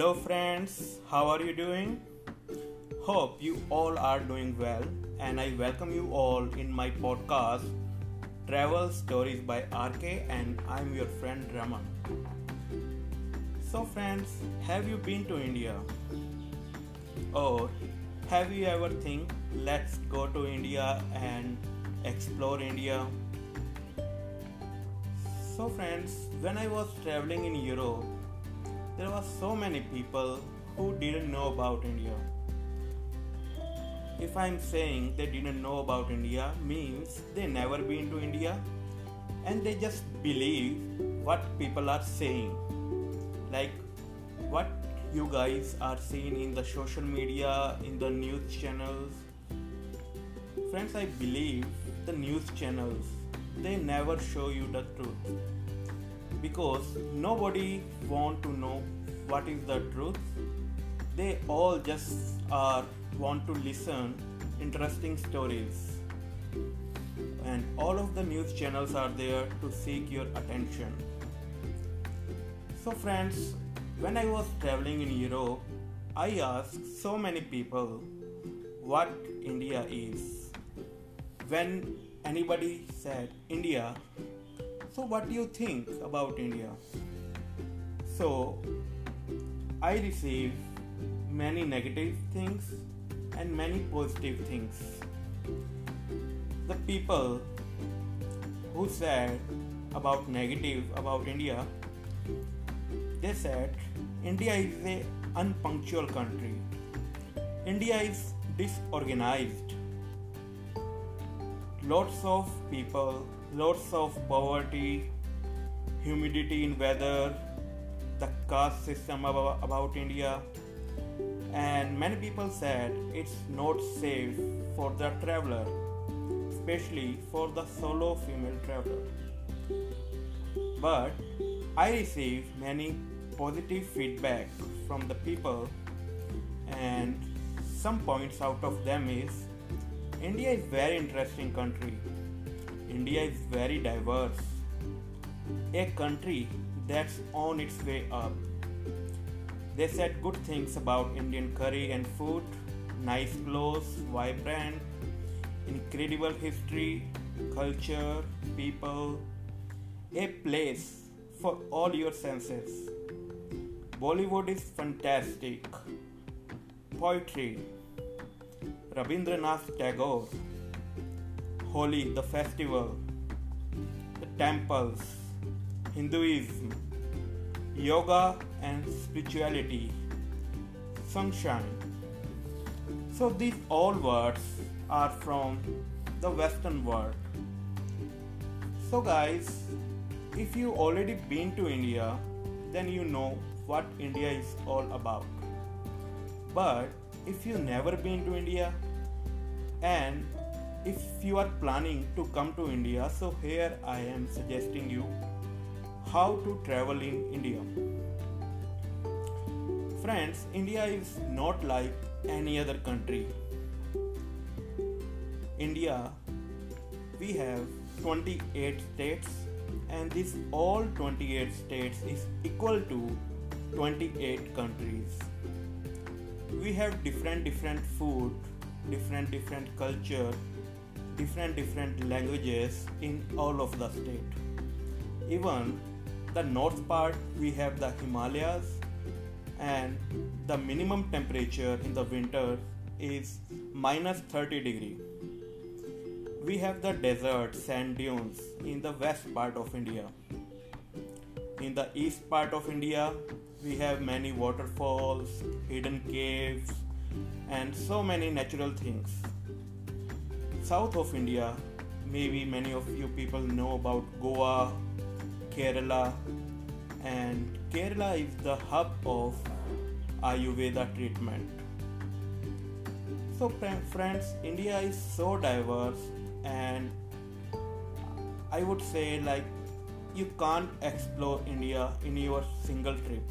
Hello, friends, how are you doing? Hope you all are doing well, and I welcome you all in my podcast Travel Stories by RK, and I'm your friend Raman. So, friends, have you been to India? Or have you ever think let's go to India and explore India? So, friends, when I was traveling in Europe, there were so many people who didn't know about India. If I'm saying they didn't know about India, means they never been to India and they just believe what people are saying. Like what you guys are seeing in the social media, in the news channels. Friends, I believe the news channels they never show you the truth because nobody want to know what is the truth. They all just are want to listen interesting stories. And all of the news channels are there to seek your attention. So friends when i was traveling in europe i asked so many people what india is. When anybody said India, so what do you think about India? So I receive many negative things and many positive things. The people who said about negative about India, they said India is a unpunctual country. India is disorganized lots of people, lots of poverty, humidity in weather, the caste system about, India, and many people said it's not safe for the traveler, especially for the solo female traveler. But I received many positive feedback from the people, and some points out of them is India is very interesting country. India is very diverse. A country that's on its way up. They said good things about Indian curry and food, nice clothes, vibrant, incredible history, culture, people, a place for all your senses. Bollywood is fantastic. Poetry, Rabindranath Tagore, Holi, the festival, the temples, Hinduism, yoga and spirituality, sunshine. So these all words are from the Western world. So guys, if you already been to India, then you know what India is all about. But if you never been to India and if you are planning to come to India, so here I am suggesting you how to travel in India. Friends, India is not like any other country. India, we have 28 states, and this all 28 states is equal to 28 countries we have different different food different different culture different different languages in all of the state. Even the north part we have the himalayas and the minimum temperature in the winter is minus 30 degree. We have the desert sand dunes in the west part of india. In the east part of india we have many waterfalls, hidden caves, and so many natural things. South of India, maybe many of you people know about Goa, Kerala, and Kerala is the hub of Ayurveda treatment. So, friends, India is so diverse, and I would say, like, you can't explore India in your single trip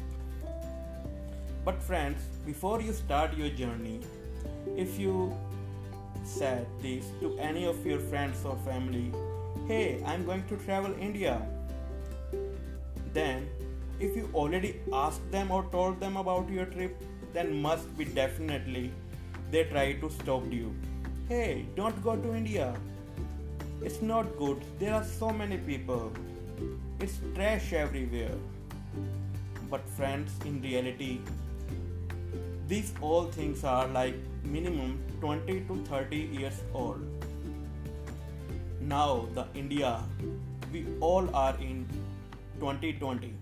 but, friends, before you start your journey, if you said this to any of your friends or family, hey, I'm going to travel India, then if you already asked them or told them about your trip, then must be definitely they try to stop you. Hey, don't go to India. It's not good. There are so many people. It's trash everywhere. But friends, in reality, these all things are like minimum 20 to 30 years old. Now the India we all are in 2020.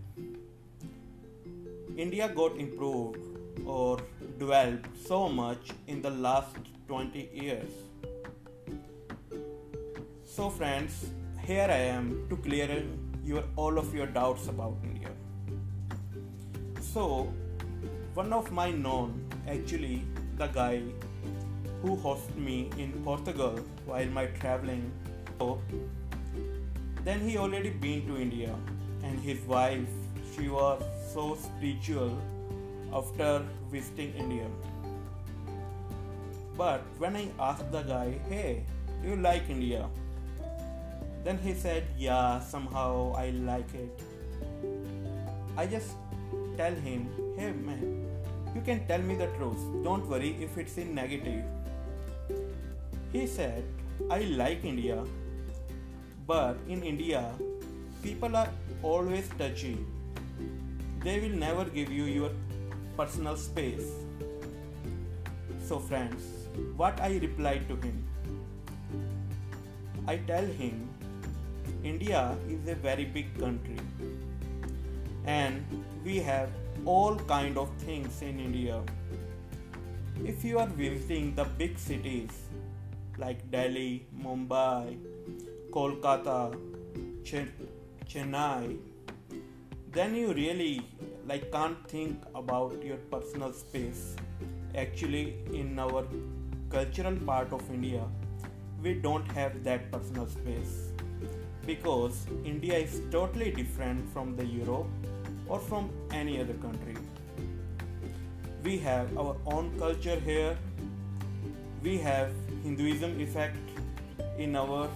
India got improved or developed so much in the last 20 years. So friends, here I am to clear your all of your doubts about India. So, one of my known, actually the guy who hosted me in Portugal while my traveling. So, then he already been to India and his wife, she was so spiritual after visiting India. But when I asked the guy, hey, do you like India? Then he said, yeah, somehow I like it. I just tell him, hey man, you can tell me the truth. Don't worry if it's in negative. He said, I like India, but in India, people are always touchy. They will never give you your personal space. So, friends, what I replied to him? I tell him India is a very big country and we have all kind of things in India. If you are visiting the big cities like Delhi, Mumbai, Kolkata, Chennai, then you really like can't think about your personal space. Actually, in our cultural part of India, we don't have that personal space because India is totally different from the Europe or from any other country. We have our own culture here. We have Hinduism effect in our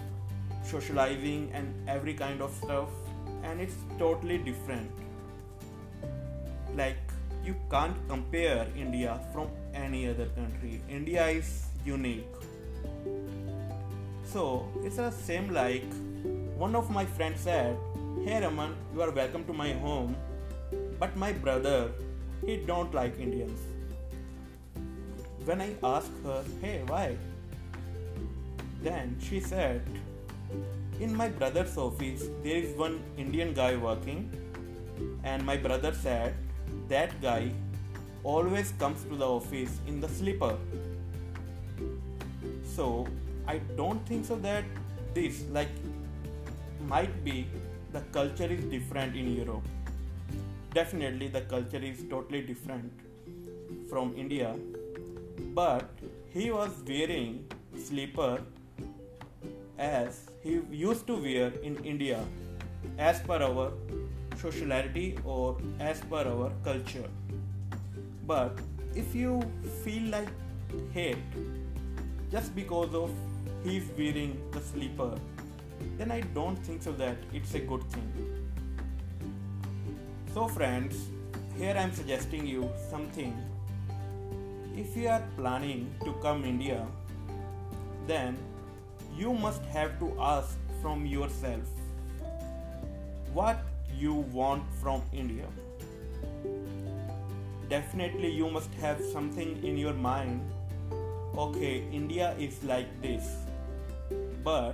socializing and every kind of stuff and it's totally different. Like you can't compare India from any other country. India is unique. So it's the same like one of my friends said, Hey Raman, you are welcome to my home, but my brother, he don't like Indians. When I asked her, Hey, why? Then she said, In my brother's office, there is one Indian guy working, and my brother said that guy always comes to the office in the slipper. So I don't think so that this like might be the culture is different in Europe. Definitely, the culture is totally different from India, but he was wearing slipper as he used to wear in India as per our sociality or as per our culture. But if you feel like hate just because of he's wearing the slipper then I don't think so that it's a good thing. So, friends, here I'm suggesting you something. If you are planning to come India, then you must have to ask from yourself what you want from India. Definitely, you must have something in your mind. Okay, India is like this, but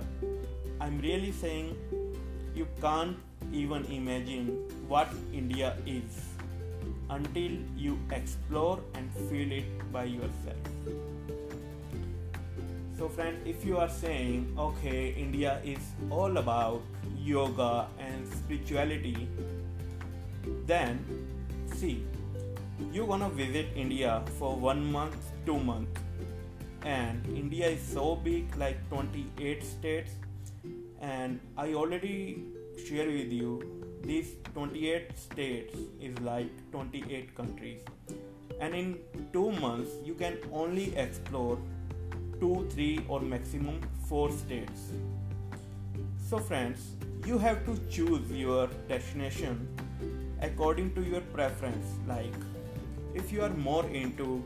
I'm really saying you can't even imagine what India is until you explore and feel it by yourself. So, friends, if you are saying, okay, India is all about yoga and spirituality, then see, you're gonna visit India for one month, two months, and India is so big like 28 states and I already share with you these 28 states is like 28 countries and in 2 months you can only explore 2 3 or maximum 4 states so friends you have to choose your destination according to your preference. Like if you are more into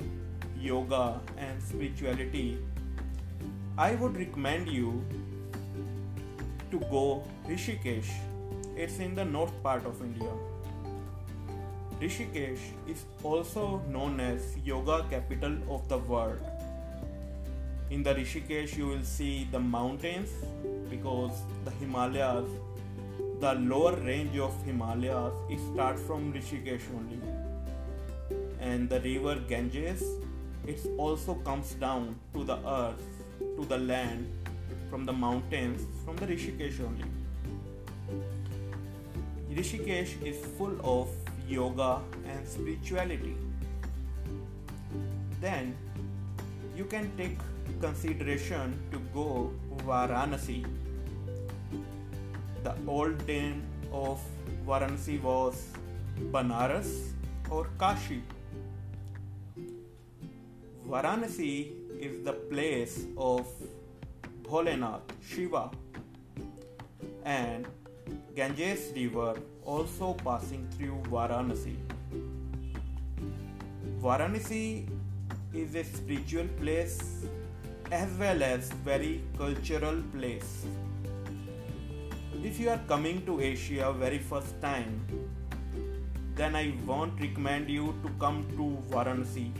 yoga and spirituality, I would recommend you to go Rishikesh. It's in the north part of India. Rishikesh is also known as yoga capital of the world. In the Rishikesh you will see the mountains because the Himalayas the lower range of Himalayas it starts from Rishikesh only and the river Ganges it also comes down to the earth to the land from the mountains from the Rishikesh only. Rishikesh is full of yoga and spirituality. Then you can take consideration to go Varanasi. The old name of Varanasi was Banaras or Kashi. Varanasi is the place of Bholenath, Shiva, and Ganges River also passing through Varanasi. Varanasi is a spiritual place as well as very cultural place. If you are coming to Asia very first time, then I won't recommend you to come to Varanasi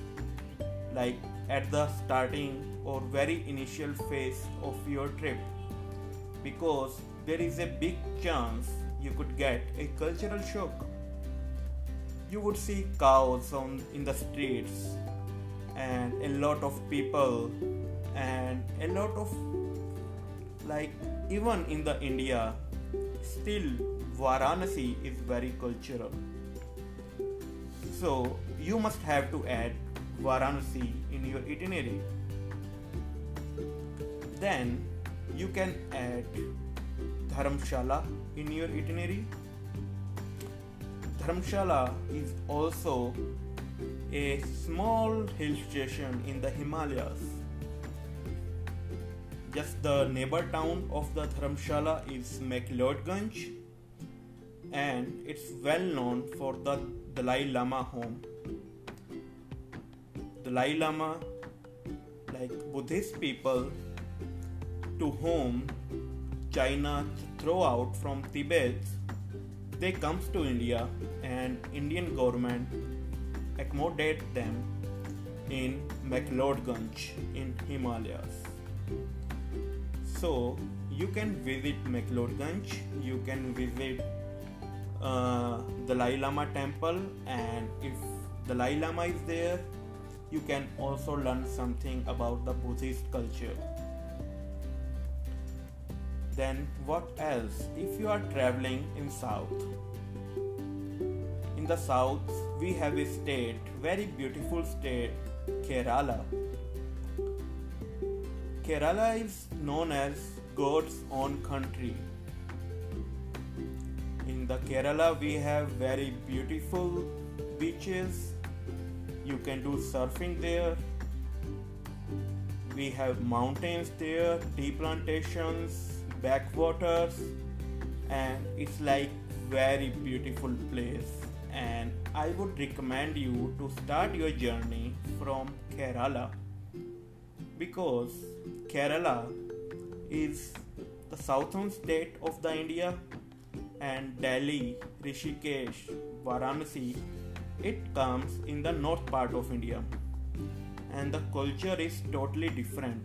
like at the starting or very initial phase of your trip because there is a big chance you could get a cultural shock. You would see cows on in the streets and a lot of people and a lot of like even in the India still Varanasi is very cultural. So you must have to add Varanasi in your itinerary. Then you can add Dharamshala in your itinerary. Dharamshala is also a small hill station in the Himalayas. Just the neighbor town of the Dharamshala is McLeodganj and it's well known for the Dalai Lama home. Dalai Lama, like Buddhist people to whom China throw out from Tibet, they comes to India and Indian government accommodate them in McLeodganj in Himalayas. So you can visit McLeodganj, you can visit uh, Dalai Lama temple and if Dalai Lama is there you can also learn something about the Buddhist culture. Then what else? If you are traveling in south. In the south we have a state, very beautiful state, Kerala. Kerala is known as God's own country. In the Kerala we have very beautiful beaches you can do surfing there we have mountains there tea plantations backwaters and it's like very beautiful place and i would recommend you to start your journey from kerala because kerala is the southern state of the india and delhi rishikesh varanasi it comes in the north part of India and the culture is totally different.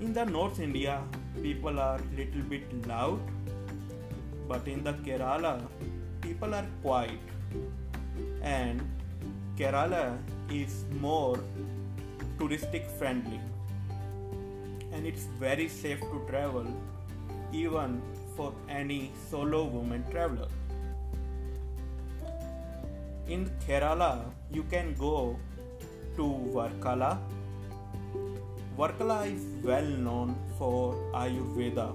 In the North India, people are little bit loud, but in the Kerala, people are quiet, and Kerala is more touristic friendly, and it's very safe to travel, even for any solo woman traveler in Kerala, you can go to Varkala. Varkala is well known for Ayurveda.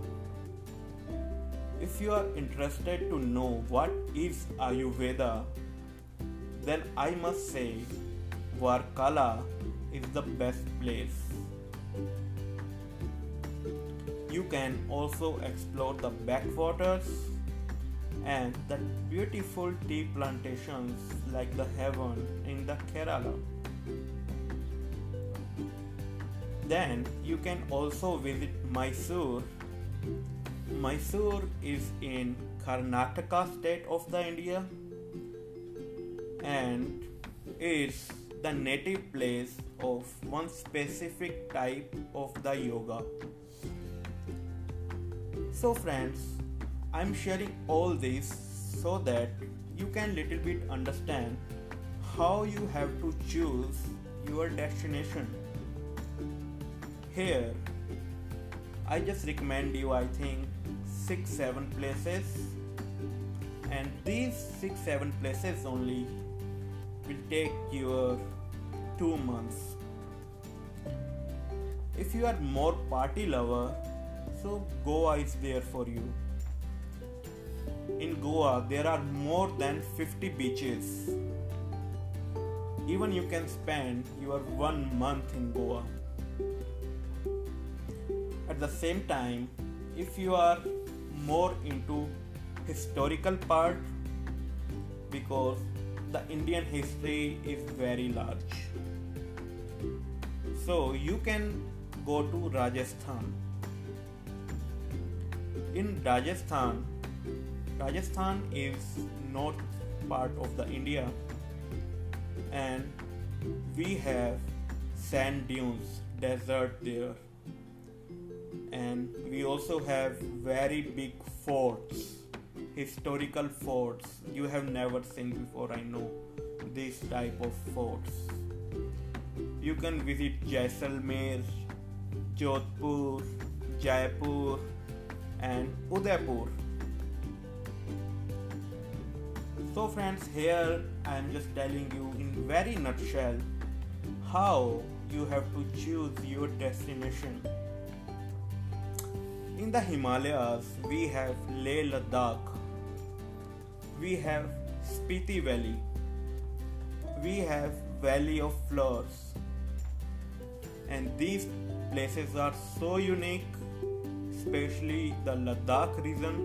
If you are interested to know what is Ayurveda, then I must say Varkala is the best place. You can also explore the backwaters and the beautiful tea plantations like the heaven in the Kerala. Then you can also visit Mysore. Mysore is in Karnataka state of the India and is the native place of one specific type of the yoga. So friends, I'm sharing all this so that you can little bit understand how you have to choose your destination. Here, I just recommend you, I think, 6 7 places, and these 6 7 places only will take your 2 months. If you are more party lover, so Goa is there for you in Goa, there are more than 50 beaches. Even you can spend your one month in Goa. The same time, if you are more into historical part, because the Indian history is very large. So you can go to Rajasthan. In Rajasthan, Rajasthan is north part of the India and we have sand dunes desert there and we also have very big forts historical forts. You have never seen before i know this type of forts. You can visit jaisalmer jodhpur jaipur and udaipur. So friends, here I am just telling you in very nutshell how you have to choose your destination. In the Himalayas, we have Leh Ladakh, we have Spiti Valley, we have Valley of Flowers, and these places are so unique, especially the Ladakh region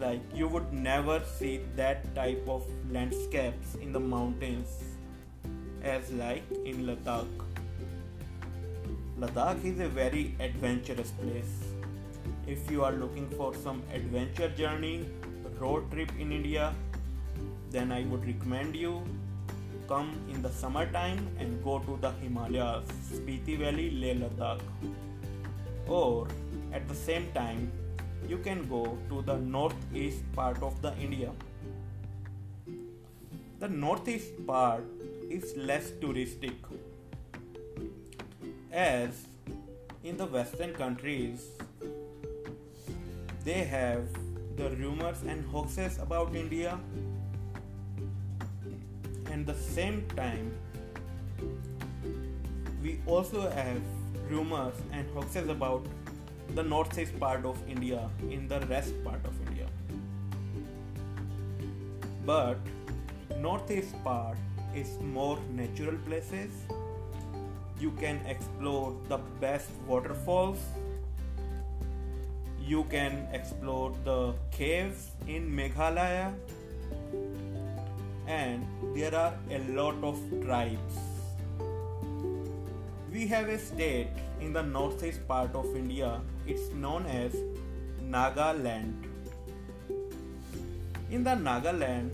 like you would never see that type of landscapes in the mountains as like in Ladakh. Ladakh is a very adventurous place. If you are looking for some adventure journey, road trip in India, then I would recommend you come in the summertime and go to the Himalayas, Spiti Valley, Leh Ladakh. Or at the same time, you can go to the northeast part of the India. The northeast part is less touristic as in the western countries they have the rumors and hoaxes about India and the same time we also have rumors and hoaxes about the northeast part of India in the rest part of India. But northeast part is more natural places. You can explore the best waterfalls. You can explore the caves in Meghalaya. And there are a lot of tribes. We have a state in the northeast part of India it's known as Nagaland. In the Nagaland,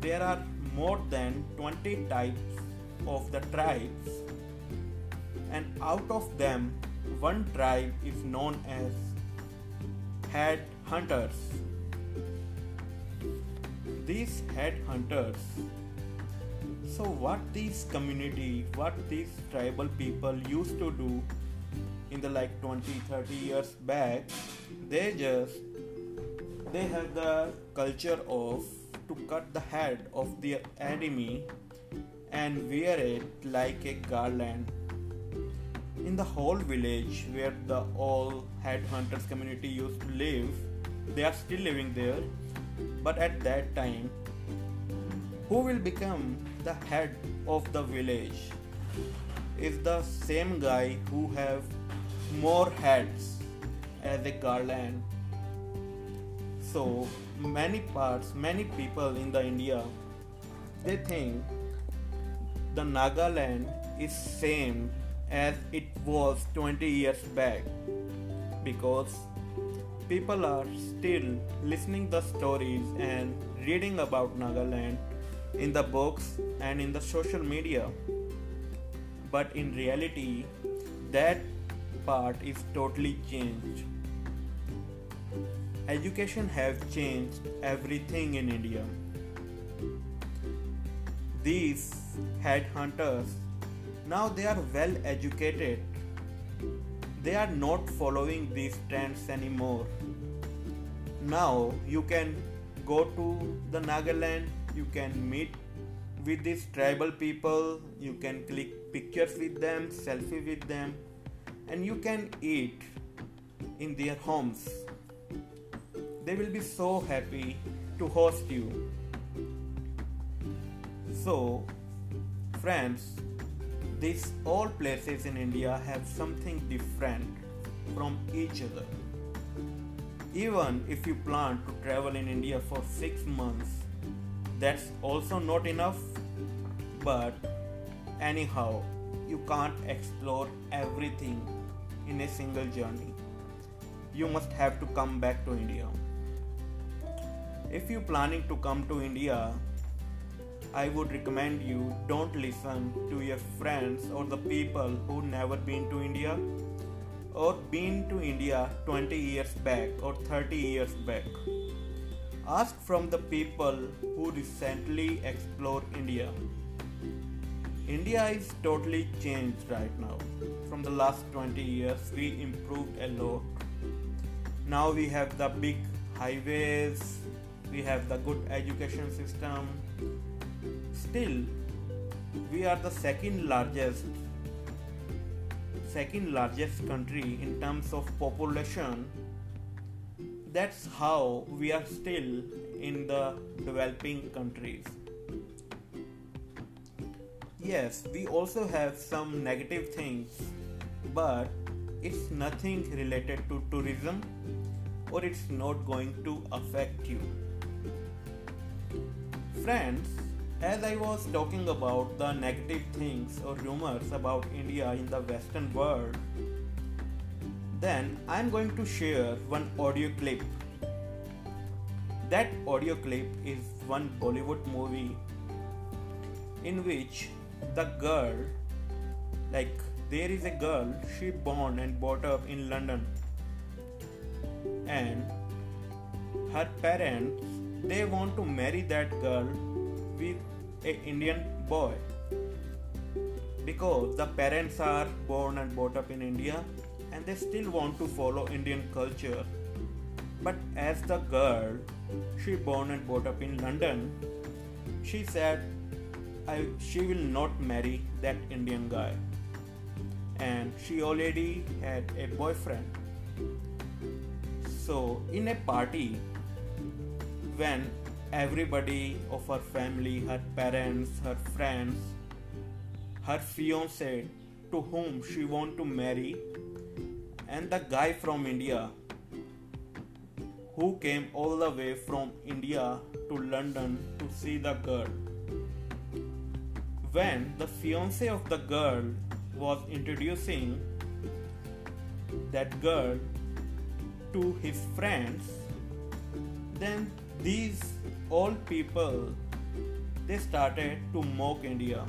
there are more than 20 types of the tribes, and out of them, one tribe is known as head hunters. These head hunters so what these community what these tribal people used to do in the like 20 30 years back they just they have the culture of to cut the head of their enemy and wear it like a garland in the whole village where the all headhunters community used to live they are still living there but at that time who will become the head of the village is the same guy who have more heads as a garland. so many parts, many people in the India, they think the Nagaland is same as it was 20 years back. Because people are still listening the stories and reading about Nagaland in the books and in the social media. But in reality that part is totally changed. Education has changed everything in india. These headhunters now they are well educated. They are not following these trends anymore. Now you can go to the nagaland you can meet with these tribal people you can click pictures with them selfie with them and you can eat in their homes. They will be so happy to host you. So friends these all places in india have something different from each other. Even if you plan to travel in india for 6 months that's also not enough. But anyhow you can't explore everything in a single journey. You must have to come back to india. If you're planning to come to india i would recommend you don't listen to your friends or the people who never been to india or been to india 20 years back or 30 years back Ask from the people who recently explored India. India is totally changed right now. From the last 20 years, we improved a lot. Now we have the big highways, we have the good education system. Still, we are the second largest second largest country in terms of population that's how we are still in the developing countries. Yes, we also have some negative things, but it's nothing related to tourism or it's not going to affect you. Friends, as I was talking about the negative things or rumors about India in the Western world, then I'm going to share one audio clip. That audio clip is one Bollywood movie in which the girl, like there is a girl, she born and brought up in London, and her parents they want to marry that girl with a Indian boy because the parents are born and brought up in India and they still want to follow Indian culture. But as the girl, she born and brought up in London, she said I, she will not marry that Indian guy. And she already had a boyfriend. So, in a party, when everybody of her family, her parents, her friends, her fiance to whom she want to marry and the guy from India who came all the way from India to London to see the girl. When the fiance of the girl was introducing that girl to his friends, then these old people they started to mock India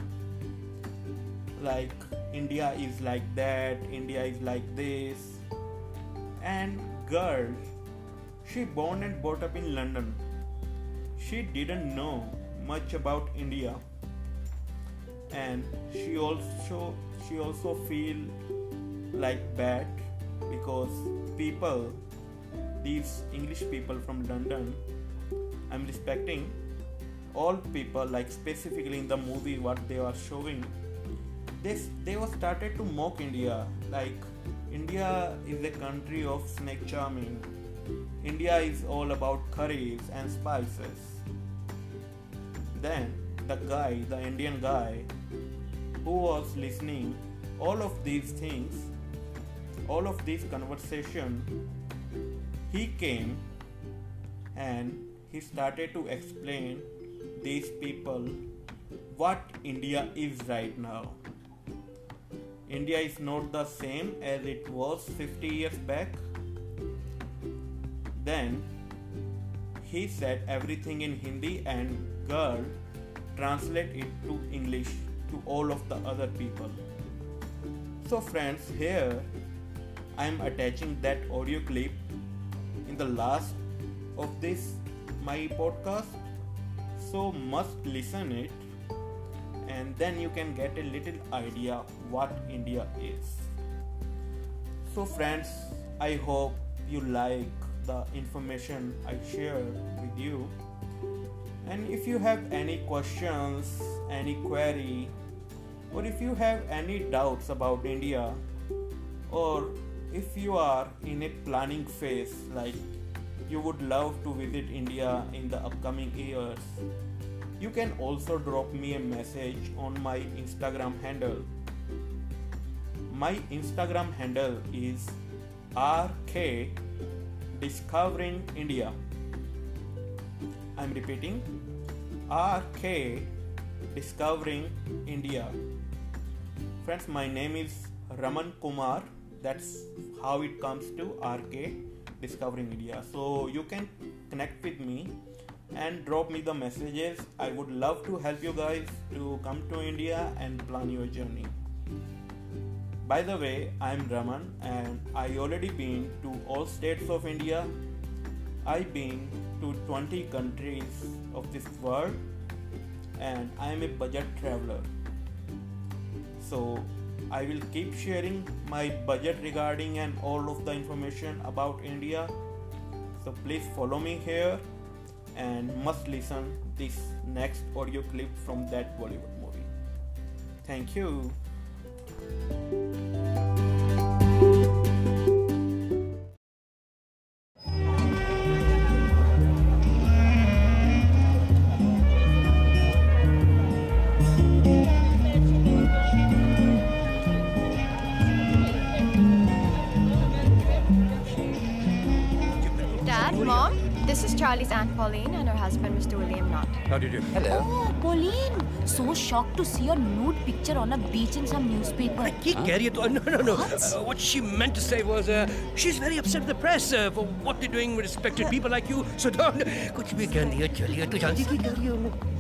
like India is like that, India is like this. And girl, she born and brought up in London. She didn't know much about India. And she also she also feel like bad because people these English people from London I'm respecting all people like specifically in the movie what they were showing they they were started to mock India like India is a country of snake charming. India is all about curries and spices. Then the guy, the Indian guy, who was listening all of these things, all of these conversation, he came and he started to explain these people what India is right now. India is not the same as it was 50 years back. Then he said everything in Hindi and girl translate it to English to all of the other people. So, friends, here I am attaching that audio clip in the last of this my podcast. So, must listen it and then you can get a little idea what India is. So, friends, I hope you like the information I share with you. And if you have any questions, any query, or if you have any doubts about India, or if you are in a planning phase like you would love to visit India in the upcoming years, you can also drop me a message on my Instagram handle. My Instagram handle is RK Discovering India. I'm repeating RK Discovering India. Friends, my name is Raman Kumar. That's how it comes to RK Discovering India. So you can connect with me and drop me the messages. I would love to help you guys to come to India and plan your journey. By the way, I'm Raman and I already been to all states of India. I've been to 20 countries of this world and I am a budget traveler. So I will keep sharing my budget regarding and all of the information about India. So please follow me here and must listen this next audio clip from that Bollywood movie. Thank you. Pauline and her husband, Mr. William Knott. How do you do? Hello. Oh, Pauline! So shocked to see a nude picture on a beach in some newspaper. Ki keh rahi hai No, no, no. What? Uh, what she meant to say was, uh, she's very upset with the press uh, for what they're doing with respected people like you. So don't. कुछ भी कह दिया चलिए तो जानती की कह रही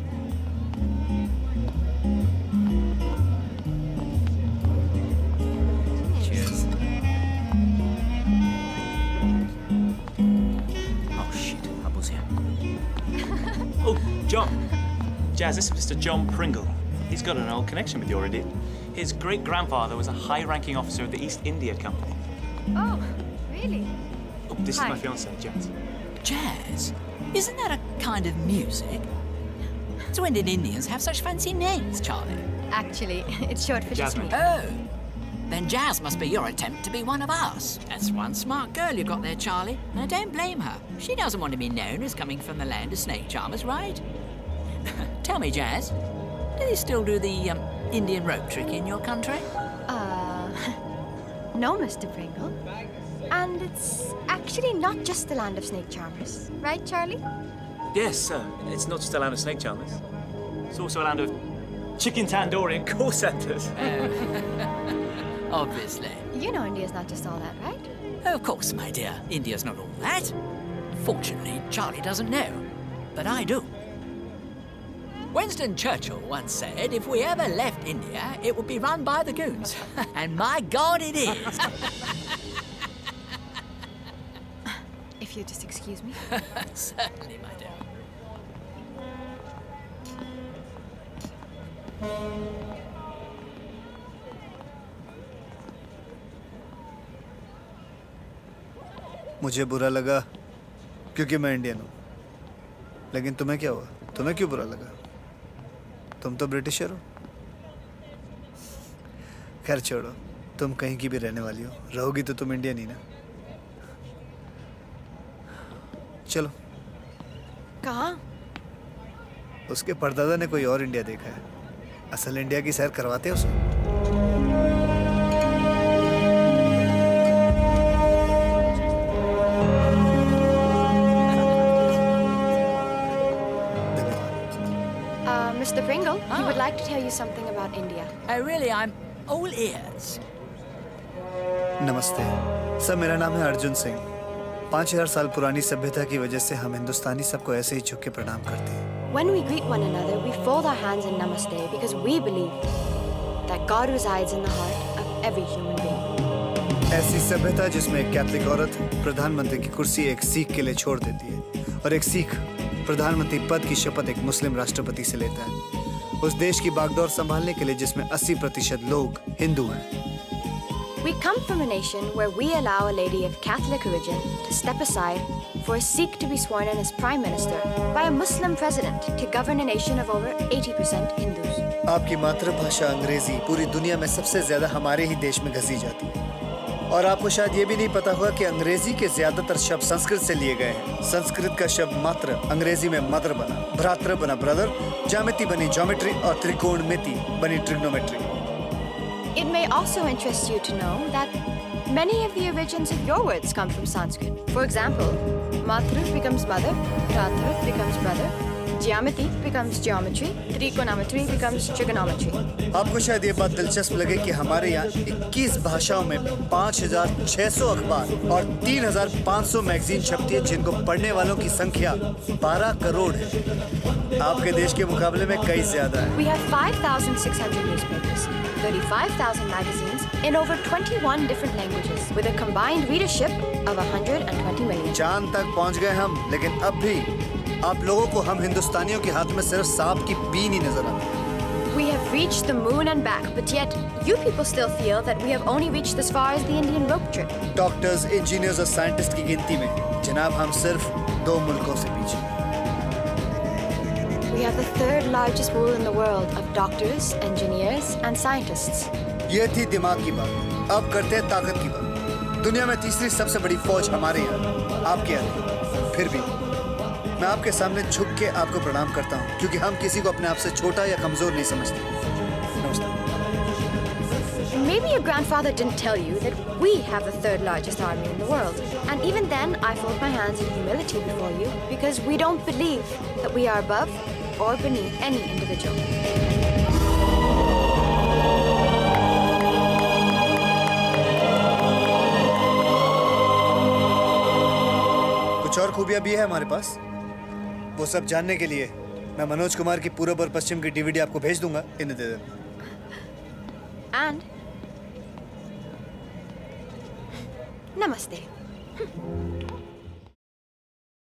Jazz, this is Mr. John Pringle. He's got an old connection with you already. His great grandfather was a high ranking officer of the East India Company. Oh, really? Oh, this Hi. is my fiance, Jazz. Jazz? Isn't that a kind of music? So when did Indians have such fancy names, Charlie? Actually, it's short for Jasmine. just me. Oh. Then Jazz must be your attempt to be one of us. That's one smart girl you've got there, Charlie. And I don't blame her. She doesn't want to be known as coming from the land of snake charmers, right? Tell me, Jazz, do they still do the um, Indian rope trick in your country? Uh, no, Mr. Pringle. And it's actually not just the land of snake charmers, right, Charlie? Yes, sir. It's not just a land of snake charmers. It's also a land of chicken tandoori and call centres. Obviously. You know India's not just all that, right? Of course, my dear. India's not all that. Fortunately, Charlie doesn't know. But I do. Winston Churchill once said if we ever left India, it would be run by the goons. and my God, it is. If you just excuse me. Certainly, my dear. मुझे बुरा लगा क्योंकि मैं Indian हूँ लेकिन तुम्हें क्या हुआ तुम्हें क्यों बुरा लगा तुम तो ब्रिटिशर हो। खैर छोड़ो तुम कहीं की भी रहने वाली हो। रहोगी तो तुम इंडियन ही ना। चलो। कहा? उसके परदादा ने कोई और इंडिया देखा है। असल इंडिया की सैर करवाते हैं उसे। He would like to tell you something about India. Oh, really? I'm all ears. नमस्ते सर मेरा नाम है अर्जुन सिंह पाँच हज़ार साल पुरानी सभ्यता की वजह से हम हिंदुस्तानी सबको ऐसे ही झुक के प्रणाम करते हैं When we greet one another, we fold our hands in namaste because we believe that God resides in the heart of every human being. ऐसी सभ्यता जिसमें एक कैथलिक औरत प्रधानमंत्री की कुर्सी एक सिख के लिए छोड़ देती है और एक सिख प्रधानमंत्री पद की शपथ एक मुस्लिम राष्ट्रपति से लेता है उस देश की बागडोर संभालने के लिए जिसमें 80 प्रतिशत लोग हिंदू हैं We come from a nation where we allow a lady of Catholic origin to step aside for a Sikh to be sworn in as Prime Minister by a Muslim president to govern a nation of over 80% Hindus. आपकी मातृभाषा अंग्रेज़ी पूरी दुनिया में सबसे ज़्यादा हमारे ही देश में घसी जाती है और आपको शायद ये भी नहीं पता होगा कि अंग्रेज़ी के ज़्यादातर शब्द संस्कृत से लिए गए हैं संस्कृत का शब्द मात्र अंग्रेज़ी में मदर बना भ्रातृ बना ब्रदर जामिति बनी ज्योमेट्री और त्रिकोणमिति बनी trigonometry It may also interest you to know that many of the origins of your words come from Sanskrit. For example, Matru becomes mother, Ratra becomes brother, Geometry becomes geometry, Trigonometry becomes trigonometry. आपको शायद ये बात दिलचस्प लगे कि हमारे यहाँ 21 भाषाओं में 5,600 अखबार और 3,500 मैगजीन छपती है जिनको पढ़ने वालों की संख्या 12 करोड़ है आपके देश के मुकाबले में कई ज़्यादा है We have 5,600 newspapers, 35,000 magazines in over 21 different languages with a combined readership of 120 million. चाँद तक पहुँच गए हम लेकिन अब भी आप लोगों को हम हिंदुस्तानियों के हाथ में सिर्फ़ सांप की बीन ही नज़र आती है We have reached the moon and back, but yet you people still feel that we have only reached as far as the Indian rope trip. Doctors engineers और साइंटिस्ट की गिनती में जनाब हम सिर्फ़ दो मुल्कों से पीछे हैं। We have the third largest pool in the world of doctors, engineers, and scientists. ये थी दिमाग की बात अब करते हैं ताकत की बात दुनिया में तीसरी सबसे बड़ी फौज हमारे यहाँ आपके यहाँ फिर भी मैं आपके सामने झुक के आपको प्रणाम करता हूँ क्योंकि हम किसी को अपने आप से छोटा या कमज़ोर नहीं समझते Maybe your grandfather didn't tell you that we have the third largest army in the world. And even then, I fold my hands in humility before you because we don't believe that we are above or beneath any individual. कुछ और खूबियाँ भी है हमारे पास वो सब जानने के लिए मैं मनोज कुमार की पूर्व और पश्चिम की डीवीडी आपको भेज दूँगा इन दे And. Namaste.